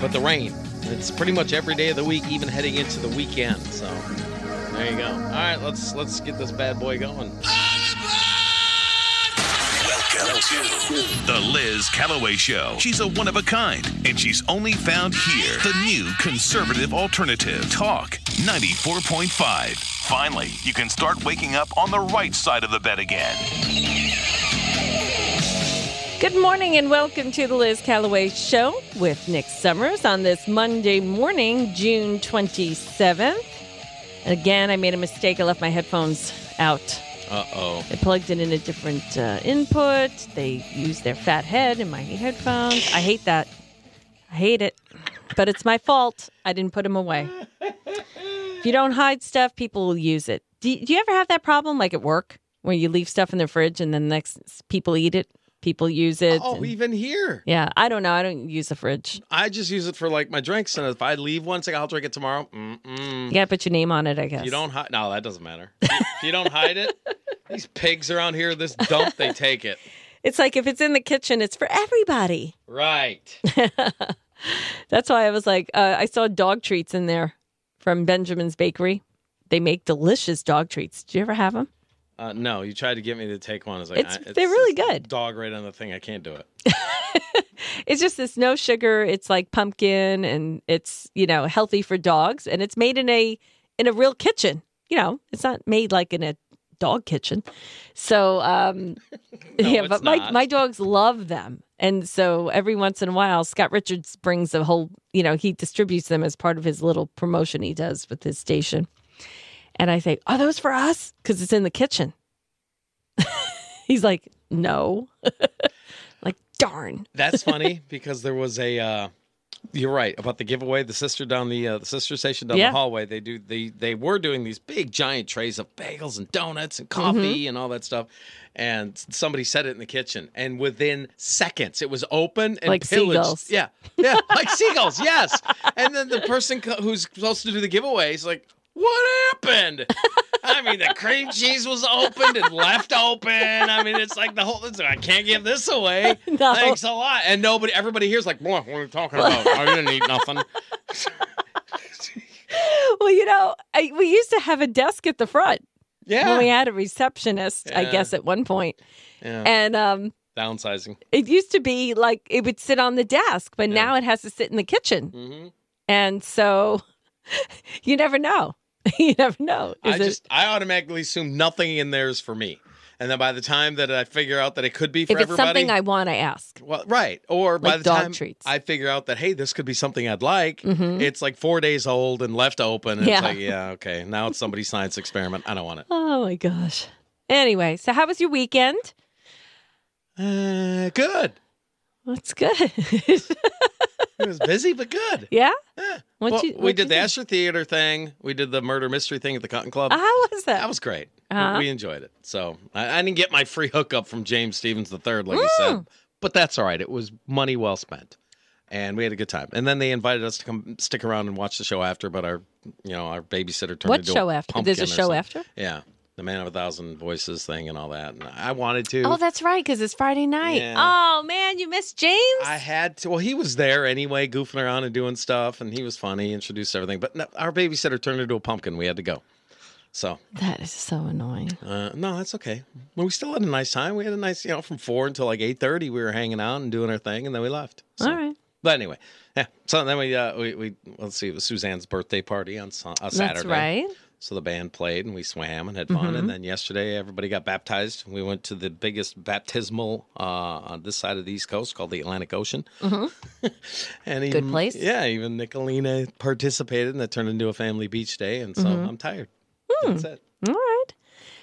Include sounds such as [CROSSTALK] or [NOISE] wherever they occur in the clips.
but the rain. It's pretty much every day of the week, even heading into the weekend. So there you go. All right, let's let's get this bad boy going. Welcome to the Liz Callaway Show. She's a one of a kind, and she's only found here. The new conservative alternative, Talk 94.5. Finally, you can start waking up on the right side of the bed again. Good morning and welcome to the Liz Callaway Show with Nick Summers on this Monday morning, June 27th. Again, I made a mistake. I left my headphones out. Uh oh. I plugged it in a different uh, input. They used their fat head in my headphones. I hate that. I hate it. But it's my fault. I didn't put them away. If you don't hide stuff, people will use it. Do, do you ever have that problem, like at work, where you leave stuff in the fridge and then next people eat it? People use it. Oh, and- even here. yeah, I don't know. I don't use the fridge. I just use it for like my drinks, and if I leave one, say I'll drink it tomorrow. Mm-mm. You put your name on it, I guess. You don't hide. No, that doesn't matter. if you don't hide it, [LAUGHS] these pigs around here, this dump, they take it. It's like if it's in the kitchen, it's for everybody. Right. [LAUGHS] That's why I was like, uh, I saw dog treats in there from Benjamin's Bakery. They make delicious dog treats. Did you ever have them? Uh, no, you tried to get me to take one. I was like, It's- I- they're really good. Dog right on the thing. I can't do it. [LAUGHS] It's just this no sugar. It's like pumpkin, and it's you know healthy for dogs, and it's made in a in a real kitchen. You know, it's not made like in a dog kitchen. So um, [LAUGHS] [LAUGHS] yeah, it's but my not. my dogs love them, and so every once in a while, Scott Richards brings a whole. You know, he distributes them as part of his little promotion he does with his station. And I say, "Are those for us?" Because it's in the kitchen. [LAUGHS] He's like, "No." [LAUGHS] like, darn. That's funny [LAUGHS] because there was a. Uh, you're right about the giveaway. The sister down the uh, the sister station down Yeah. the hallway. They do they they were doing these big giant trays of bagels and donuts and coffee Mm-hmm. and all that stuff. And somebody set it in the kitchen, and within seconds, it was open and Like pillaged. seagulls. Yeah, yeah, like seagulls. Yes. And then the person co- who's supposed to do the giveaway is like, "What happened?" I mean, the cream cheese was opened and left open. I mean, it's like the whole. It's, I can't give this away. [LAUGHS] No. Thanks a lot. And nobody, everybody here's like, "Boy, what are you talking about? [LAUGHS] I didn't eat nothing." Well, you know, I, we used to have a desk at the front Yeah. when we had a receptionist, I guess, at one point. yeah. And um, Downsizing. it used to be like it would sit on the desk, but Yeah. now it has to sit in the kitchen. hmm And so [LAUGHS] you never know. [LAUGHS] you never know. I Is it- just, I automatically assume nothing in there is for me. And then by the time that I figure out that it could be for if it's everybody, something I want, I ask. well, right. Or by the time treats. I figure out that hey, this could be something I'd like, Mhm. it's like four days old and left open. And Yeah. It's like, yeah, okay. Now it's somebody's science experiment. I don't want it. [LAUGHS] Oh my gosh. Anyway, so how was your weekend? Uh, good. That's good. [LAUGHS] It was busy, but good. yeah. Yeah. Well, you- we did the do? Asher Theater thing. We did the murder mystery thing at the Cotton Club. How was that? That was great. Uh-huh. We enjoyed it. So I, I didn't get my free hookup from James Stevens III, like you said, but that's all right. It was money well spent, and we had a good time. And then they invited us to come stick around and watch the show after. But our, you know, our babysitter turned what into show a after? pumpkin There's a show something. after? Yeah, the Man of a Thousand Voices thing and all that. And I wanted to. Oh, that's right, because it's Friday night. Yeah. Oh man, you missed James. I had to. Well, he was there anyway, goofing around and doing stuff, and he was funny, introduced everything. But no, our babysitter turned into a pumpkin. We had to go. So that is so annoying. Uh, no, that's okay. Well, we still had a nice time. We had a nice, you know, from four until like eight thirty. We were hanging out and doing our thing, and then we left. So- All right. But anyway, yeah. So then we, uh, we, we let's see, it was Suzanne's birthday party on uh, Saturday. That's right. So the band played and we swam and had fun. Mm-hmm. And then yesterday, everybody got baptized. We went to the biggest baptismal uh, on this side of the East Coast called the Atlantic Ocean. [LAUGHS] and even, Mm-hmm. place. Yeah, even Nicolina participated, and that turned into a family beach day. And so Mm-hmm. I'm tired. Hmm. That's it. All right.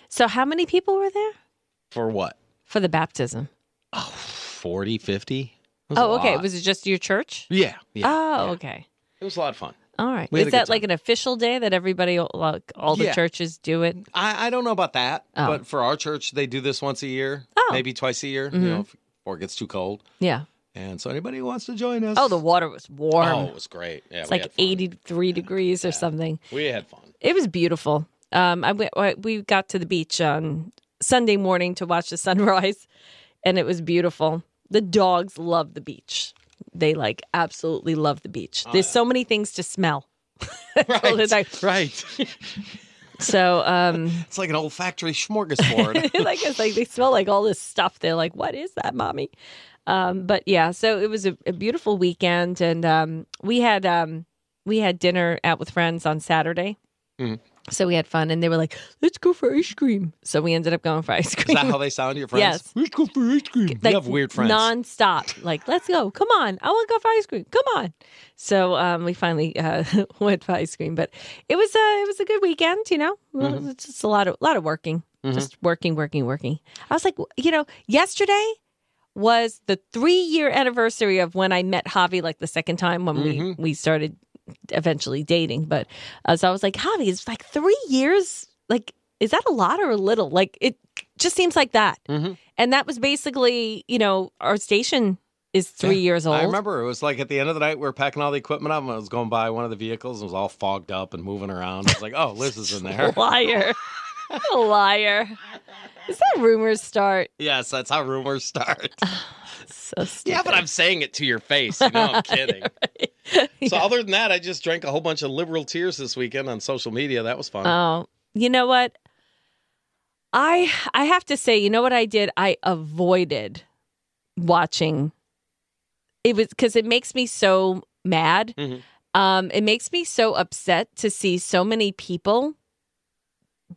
So how many people were there For what? for the baptism? 40, 50? It was a Oh, okay. lot. Was it just your church? Yeah. yeah Oh, yeah. okay. It was a lot of fun. All right. Is that like an official day that everybody, like all the Yeah. churches do it? I, I don't know about that, Oh. but for our church, they do this once a year, Oh. Mm-hmm. maybe twice a year, you know, if- before it gets too cold. Yeah. And so anybody who wants to join us. Oh, the water was warm. Oh, it was great. Yeah, it's like had fun. 83 degrees or something. We had fun. It was beautiful. Um, I went, I- we got to the beach on Sunday morning to watch the sunrise, [LAUGHS] and it was beautiful. The dogs love the beach. They like absolutely love the beach. There's yeah. so many things to smell. [LAUGHS] the [LAUGHS] right. So, um, [LAUGHS] It's like an olfactory smorgasbord. like it's like they smell like all this stuff. They're like, "What is that, mommy?" Um, but yeah, so it was a, a beautiful weekend, and um, we had um, we had dinner out with friends on Saturday. Mhm. So we had fun, and they were like, "Let's go for ice cream." So we ended up going for ice cream. Is that how they sound, your friends? Yes. Let's go for ice cream. like you have weird friends. nonstop. Like, let's go. Come on. I want to go for ice cream. Come on. So um, we finally uh, [LAUGHS] went for ice cream, but it was a it was a good weekend. You know, Mm-hmm. it's just a lot of lot of working, just working, working, working. I was like, you know, yesterday was the three year anniversary of when I met Javi, like the second time when Mm-hmm. we we started eventually dating. But uh, so I was like, Javi, it's like three years. Like, is that a lot or a little? Like, it just seems like that. Mm-hmm. And that was basically, you know, our station is three Yeah. years old. I remember it was like at the end of the night, we were packing all the equipment up, and I was going by one of the vehicles, and it was all fogged up and moving around. I was like, "Oh, Liz is in [LAUGHS] there." Liar. a [LAUGHS] liar. Is that rumors start? yes, that's how rumors start. [SIGHS] [LAUGHS] So yeah, but I'm saying it to your face. You know, I'm [LAUGHS] kidding. [LAUGHS] So other than that, I just drank a whole bunch of liberal tears this weekend on social media. That was fun. Oh, you know what? I I have to say, you know what I did? I avoided watching. It was because it makes me so mad. Mhm. Um, it makes me so upset to see so many people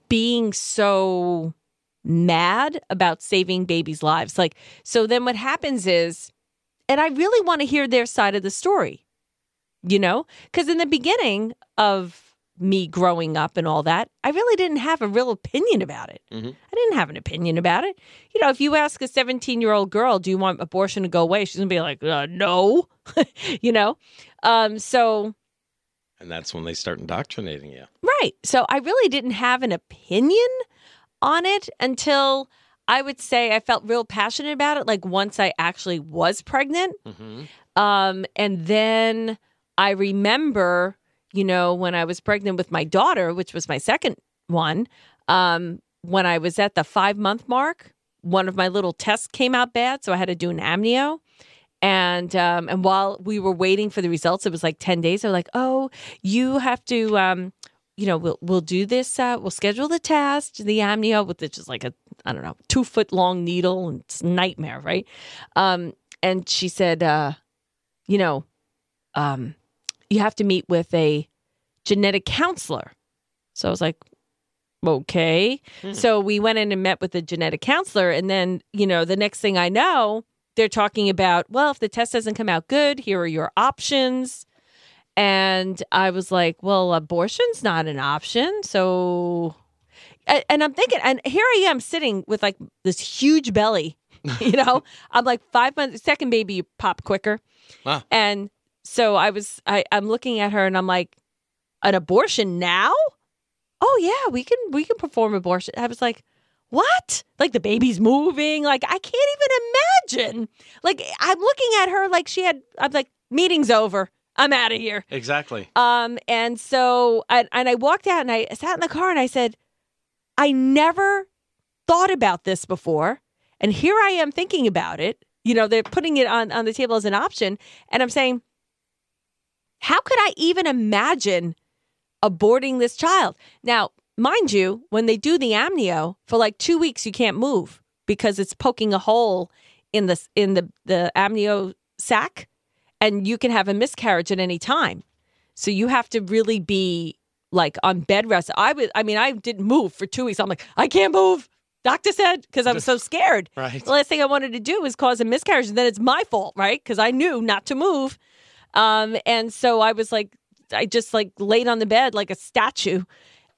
being so mad about saving babies' lives. Like, so then what happens is, and I really want to hear their side of the story, you know? Because in the beginning of me growing up and all that, I really didn't have a real opinion about it. Mhm. I didn't have an opinion about it. You know, if you ask a 17 year old girl, do you want abortion to go away? She's going to be like, uh, no, [LAUGHS] you know? Um, so, and that's when they start indoctrinating you. Right. So I really didn't have an opinion on it until I would say I felt real passionate about it. Like once I actually was pregnant. Mm-hmm. Um, and then I remember, you know, when I was pregnant with my daughter, which was my second one, um, when I was at the five month mark, one of my little tests came out bad. So I had to do an amnio. And um, and while we were waiting for the results, it was like ten days. They're like, "Oh, you have to, um, you know, we'll we'll do this. Uh, we'll schedule the test, the amnio, with which is like a I don't know two foot long needle, and it's a nightmare, right?" Um, and she said, uh, "You know, um, you have to meet with a genetic counselor." So I was like, "Okay." So we went in and met with a genetic counselor, and then you know, the next thing I know, they're talking about, well, if the test doesn't come out good, here are your options. And I was like, well, abortion's not an option. So, and, I'm thinking, and here I am sitting with like this huge belly, [LAUGHS] you know, I'm like five months, second baby, you pop quicker. Wow. And so I was, I, I'm looking at her and I'm like, an abortion now? Oh yeah, we can, we can perform abortion. I was like, what? Like the baby's moving. Like I can't even imagine. Like I'm looking at her like she had. I'm like, meeting's over. I'm out of here. Exactly. Um, and so and, and I walked out and I sat in the car and I said, I never thought about this before, and here I am thinking about it. You know, they're putting it on on the table as an option, and I'm saying, how could I even imagine aborting this child? Now, mind you, when they do the amnio for like two weeks, you can't move because it's poking a hole in the in the the amnio sac, and you can have a miscarriage at any time. So you have to really be like on bed rest. I was, I mean, I didn't move for two weeks. I'm like, I can't move. Doctor said because I was so scared. [LAUGHS] Right. The last thing I wanted to do was cause a miscarriage, and then it's my fault, right? Because I knew not to move. Um, and so I was like, I just like laid on the bed like a statue,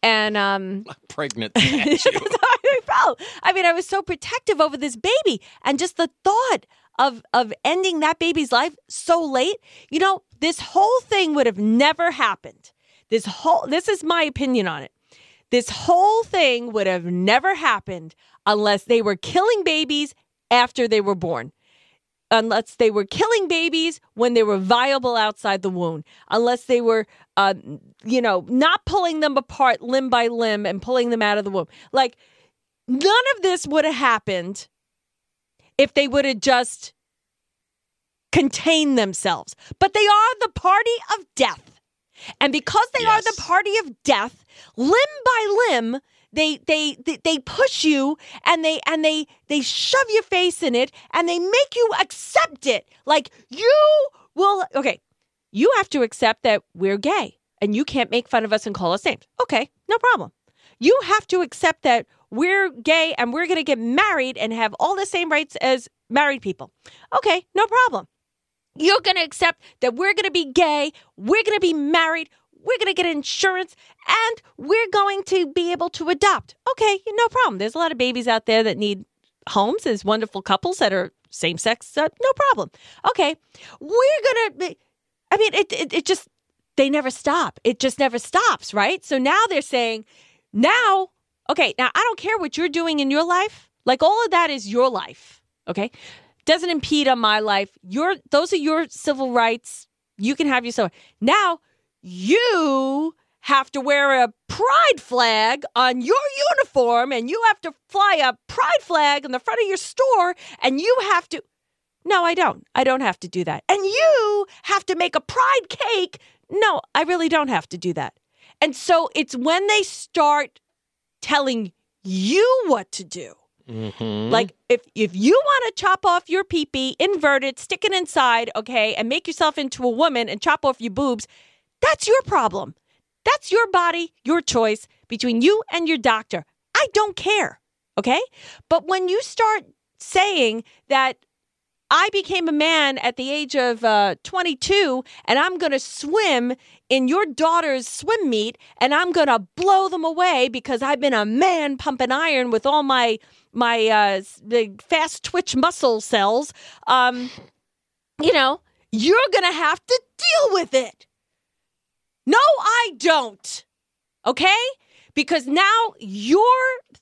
and um, [LAUGHS] Pregnant [LAUGHS] statue. I felt. I mean, I was so protective over this baby, and just the thought of of ending that baby's life so late. You know, this whole thing would have never happened. This whole this is my opinion on it. This whole thing would have never happened unless they were killing babies after they were born. Unless they were killing babies when they were viable outside the womb, unless they were, uh, you know, not pulling them apart limb by limb and pulling them out of the womb. Like, none of this would have happened if they would have just contained themselves, but they are the party of death. And because they are the party of death, limb by limb, they, they they they push you and they and they they shove your face in it and they make you accept it. Like you will okay, you have to accept that we're gay and you can't make fun of us and call us names. Okay, no problem. You have to accept that we're gay and we're going to get married and have all the same rights as married people. Okay, no problem. You're going to accept that we're going to be gay, we're going to be married, we're going to get insurance, and we're going to be able to adopt. Okay, no problem. There's a lot of babies out there that need homes. There's wonderful couples that are same sex. Uh, no problem. Okay, we're going to be. I mean, it, it, it just, they never stop. It just never stops, right? So now they're saying, now, okay, now I don't care what you're doing in your life. Like all of that is your life, okay? Doesn't impede on my life. Your those are your civil rights. You can have your civil. Now you have to wear a pride flag on your uniform and you have to fly a pride flag on the front of your store and you have to no, I don't. I don't have to do that. And you have to make a pride cake. No, I really don't have to do that. And so it's when they start telling you what to do. Mm-hmm. Like if if you want to chop off your pee-pee, invert it, stick it inside, okay, and make yourself into a woman and chop off your boobs, that's your problem. That's your body, your choice between you and your doctor. I don't care. Okay? But when you start saying that I became a man at the age of uh, 22 and I'm going to swim in your daughter's swim meet and I'm going to blow them away because I've been a man pumping iron with all my my uh, fast twitch muscle cells. Um, you know, you're going to have to deal with it. No, I don't. Okay? Because now your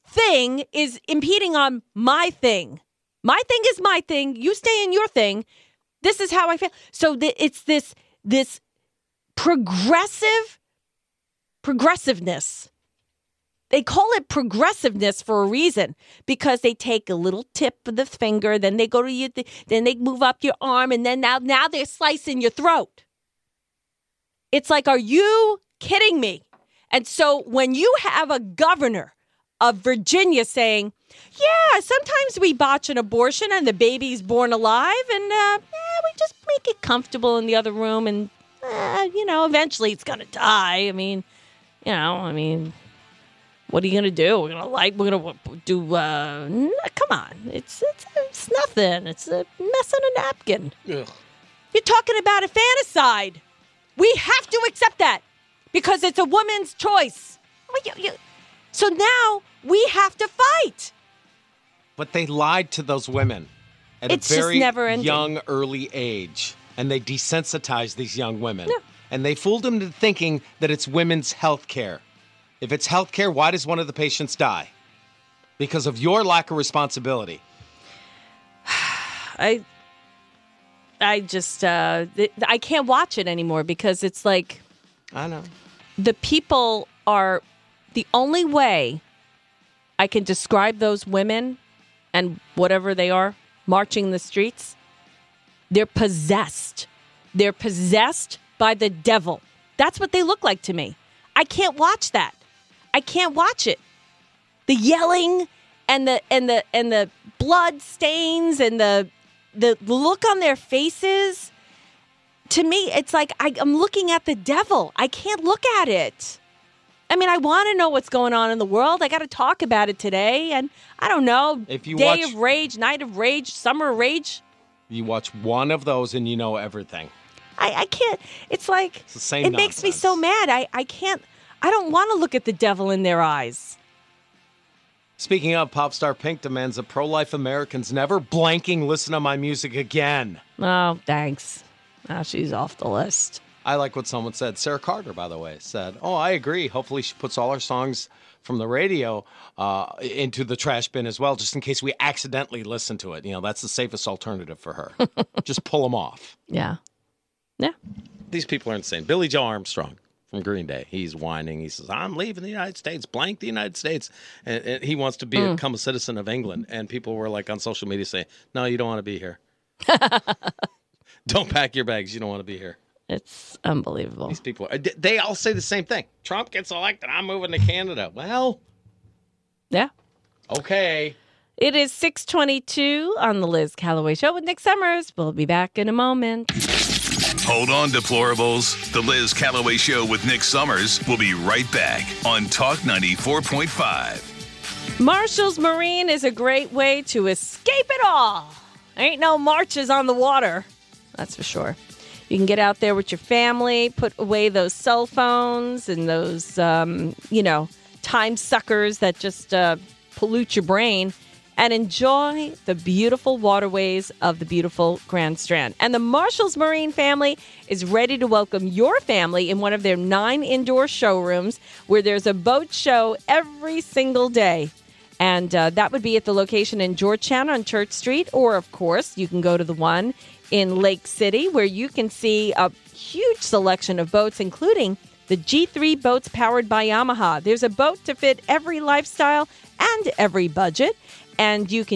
thing is impeding on my thing. My thing is my thing. You stay in your thing. This is how I feel. So it's this this progressive progressiveness. They call it progressiveness for a reason because they take a little tip of the finger, then they go to you, then they move up your arm, and then now now they're slicing your throat. It's like, are you kidding me? And so when you have a governor of Virginia saying, yeah, sometimes we botch an abortion and the baby's born alive, and uh, yeah, we just make it comfortable in the other room, and uh, you know, eventually it's gonna die. I mean, you know, I mean, what are you gonna do? We're gonna like, we're gonna do. Uh, n- come on, it's it's it's nothing. It's a mess on a napkin. Ugh. You're talking about a fanticide. We have to accept that because it's a woman's choice. Well, you- you- So now we have to fight. But they lied to those women at It's a just very young, early age. And they desensitized these young women. And they fooled them into thinking that it's women's health care. If it's health care, why does one of the patients die? Because of your lack of responsibility. [SIGHS] I I just uh I can't watch it anymore because it's like I know. the people are the only way I can describe those women and whatever they are marching the streets. They're possessed. They're possessed by the devil. That's what they look like to me. I can't watch that. I can't watch it. The yelling and the and the and the blood stains and the the look on their faces to me, it's like I, I'm looking at the devil. I can't look at it. I mean, I want to know what's going on in the world. I got to talk about it today, and I don't know. If you day watch- of rage, night of rage, summer of rage. You watch one of those and you know everything. I, I can't. It's like It's the same It makes me so mad. I I can't. I don't want to look at the devil in their eyes. Speaking of, pop star Pink demands that pro life Americans never blanking listen to my music again. Oh, thanks. Now she's off the list. I like what someone said. Sarah Carter, by the way, said, "Oh, I agree. Hopefully, she puts all our songs from the radio uh, into the trash bin as well, just in case we accidentally listen to it. You know, that's the safest alternative for her. [LAUGHS] just pull them off." Yeah. Yeah. These people are insane. Billie Joe Armstrong from Green Day. He's whining. He says, "I'm leaving the United States, blank the United States," and, and he wants to be become a citizen of England. And people were like on social media saying, "No, you don't want to be here." [LAUGHS] Don't pack your bags. You don't want to be here. It's unbelievable. These people, are, they all say the same thing. Trump gets elected. I'm moving to Canada. Well, Yeah. okay. It is 622 on the Liz Callaway Show with Nick Summers. We'll be back in a moment. Hold on, deplorables. The Liz Callaway Show with Nick Summers will be right back on Talk 94.5. Marshall's Marine is a great way to escape it all. Ain't no marches on the water. That's for sure. You can get out there with your family, put away those cell phones and those, um, you know, time suckers that just uh, pollute your brain, and enjoy the beautiful waterways of the beautiful Grand Strand. And the Marshall's Marine family is ready to welcome your family in one of their nine indoor showrooms where there's a boat show every single day. And uh, that would be at the location in Georgetown on Church Street, or of course, you can go to the one in Lake City where you can see a huge selection of boats, including the G3 boats powered by Yamaha. There's a boat to fit every lifestyle and every budget, and you can